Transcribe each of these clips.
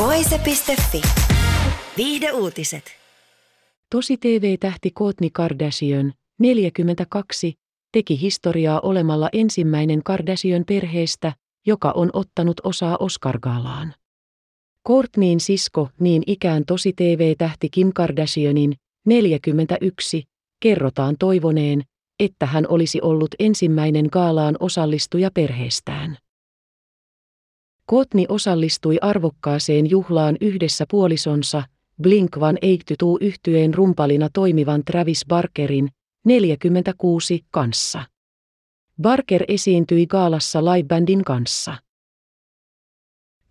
Voise.fi. Viihde uutiset. Tosi TV-tähti Kourtney Kardashian, 42, teki historiaa olemalla ensimmäinen Kardashian perheestä, joka on ottanut osaa Oscar-gaalaan. Kourtneyin sisko, niin ikään tosi TV-tähti Kim Kardashianin, 41, kerrotaan toivoneen, että hän olisi ollut ensimmäinen gaalaan osallistuja perheestään. Kotni osallistui arvokkaaseen juhlaan yhdessä puolisonsa, Blink-182 yhtyeen rumpalina toimivan Travis Barkerin, 46, kanssa. Barker esiintyi gaalassa live-bändin kanssa.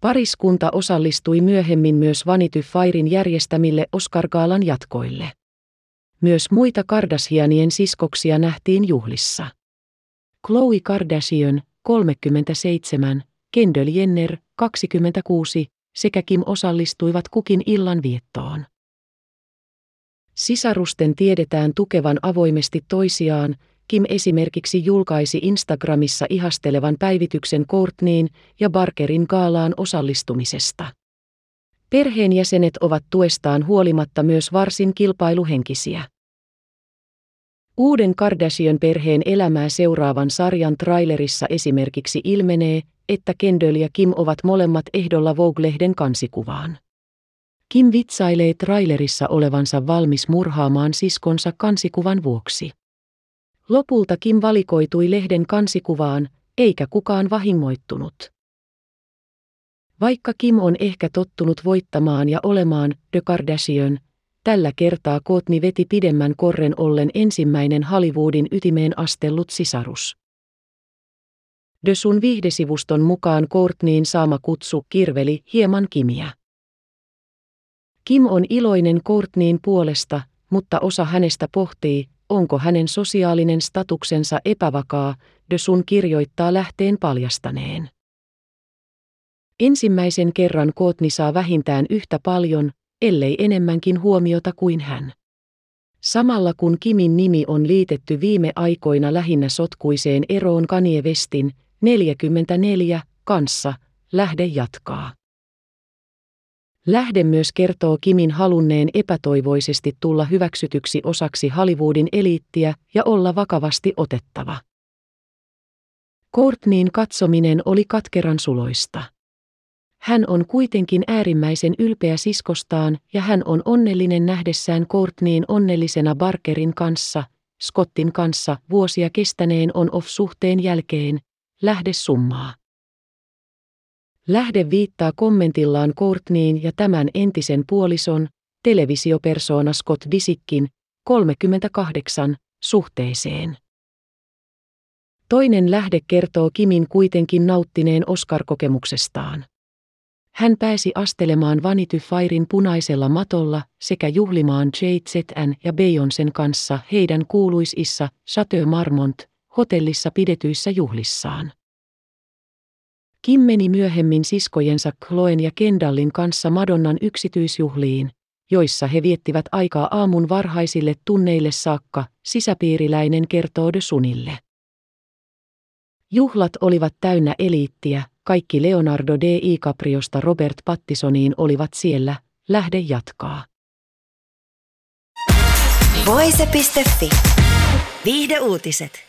Pariskunta osallistui myöhemmin myös Vanity Fairin järjestämille Oscar-gaalan jatkoille. Myös muita Kardashianien siskoksia nähtiin juhlissa. Khloe Kardashian, 37, Kendall Jenner, 26, sekä Kim osallistuivat kukin illan viettoon. Sisarusten tiedetään tukevan avoimesti toisiaan, Kim esimerkiksi julkaisi Instagramissa ihastelevan päivityksen Courtneyin ja Barkerin gaalaan osallistumisesta. Perheenjäsenet ovat tuestaan huolimatta myös varsin kilpailuhenkisiä. Uuden Kardashian perheen elämää seuraavan sarjan trailerissa esimerkiksi ilmenee, että Kendall ja Kim ovat molemmat ehdolla Vogue-lehden kansikuvaan. Kim vitsailee trailerissa olevansa valmis murhaamaan siskonsa kansikuvan vuoksi. Lopulta Kim valikoitui lehden kansikuvaan, eikä kukaan vahingoittunut. Vaikka Kim on ehkä tottunut voittamaan ja olemaan The Kardashian, tällä kertaa Kootni veti pidemmän korren ollen ensimmäinen Hollywoodin ytimeen astellut sisarus. The Sun viihdesivuston mukaan Courtneyin saama kutsu kirveli hieman Kimiä. Kim on iloinen Courtneyin puolesta, mutta osa hänestä pohtii, onko hänen sosiaalinen statuksensa epävakaa, The Sun kirjoittaa lähteen paljastaneen. Ensimmäisen kerran Kootni saa vähintään yhtä paljon, ellei enemmänkin huomiota kuin hän. Samalla kun Kimin nimi on liitetty viime aikoina lähinnä sotkuiseen eroon Kanye Westin, 44, kanssa, lähde jatkaa. Lähde myös kertoo Kimin halunneen epätoivoisesti tulla hyväksytyksi osaksi Hollywoodin eliittiä ja olla vakavasti otettava. Courtneyin katsominen oli katkeran suloista. Hän on kuitenkin äärimmäisen ylpeä siskostaan ja hän on onnellinen nähdessään Courtneyin onnellisena Barkerin kanssa, Scottin kanssa vuosia kestäneen on-off-suhteen jälkeen, lähde summaa. Lähde viittaa kommentillaan Courtneyin ja tämän entisen puolison, televisiopersona Scott Disickin, 38, suhteeseen. Toinen lähde kertoo Kimin kuitenkin nauttineen Oscar-kokemuksestaan. Hän pääsi astelemaan Vanity Fairin punaisella matolla sekä juhlimaan JZN ja Beyoncén kanssa heidän kuuluisissa Chateau Marmont hotellissa pidetyissä juhlissaan. Kim meni myöhemmin siskojensa Chloen ja Kendallin kanssa Madonnan yksityisjuhliin, joissa he viettivät aikaa aamun varhaisille tunneille saakka, sisäpiiriläinen kertoo de Sunille. Juhlat olivat täynnä eliittiä, kaikki Leonardo DiCapriosta Robert Pattisoniin olivat siellä, lähde jatkaa. Voise.fi. Viihde uutiset.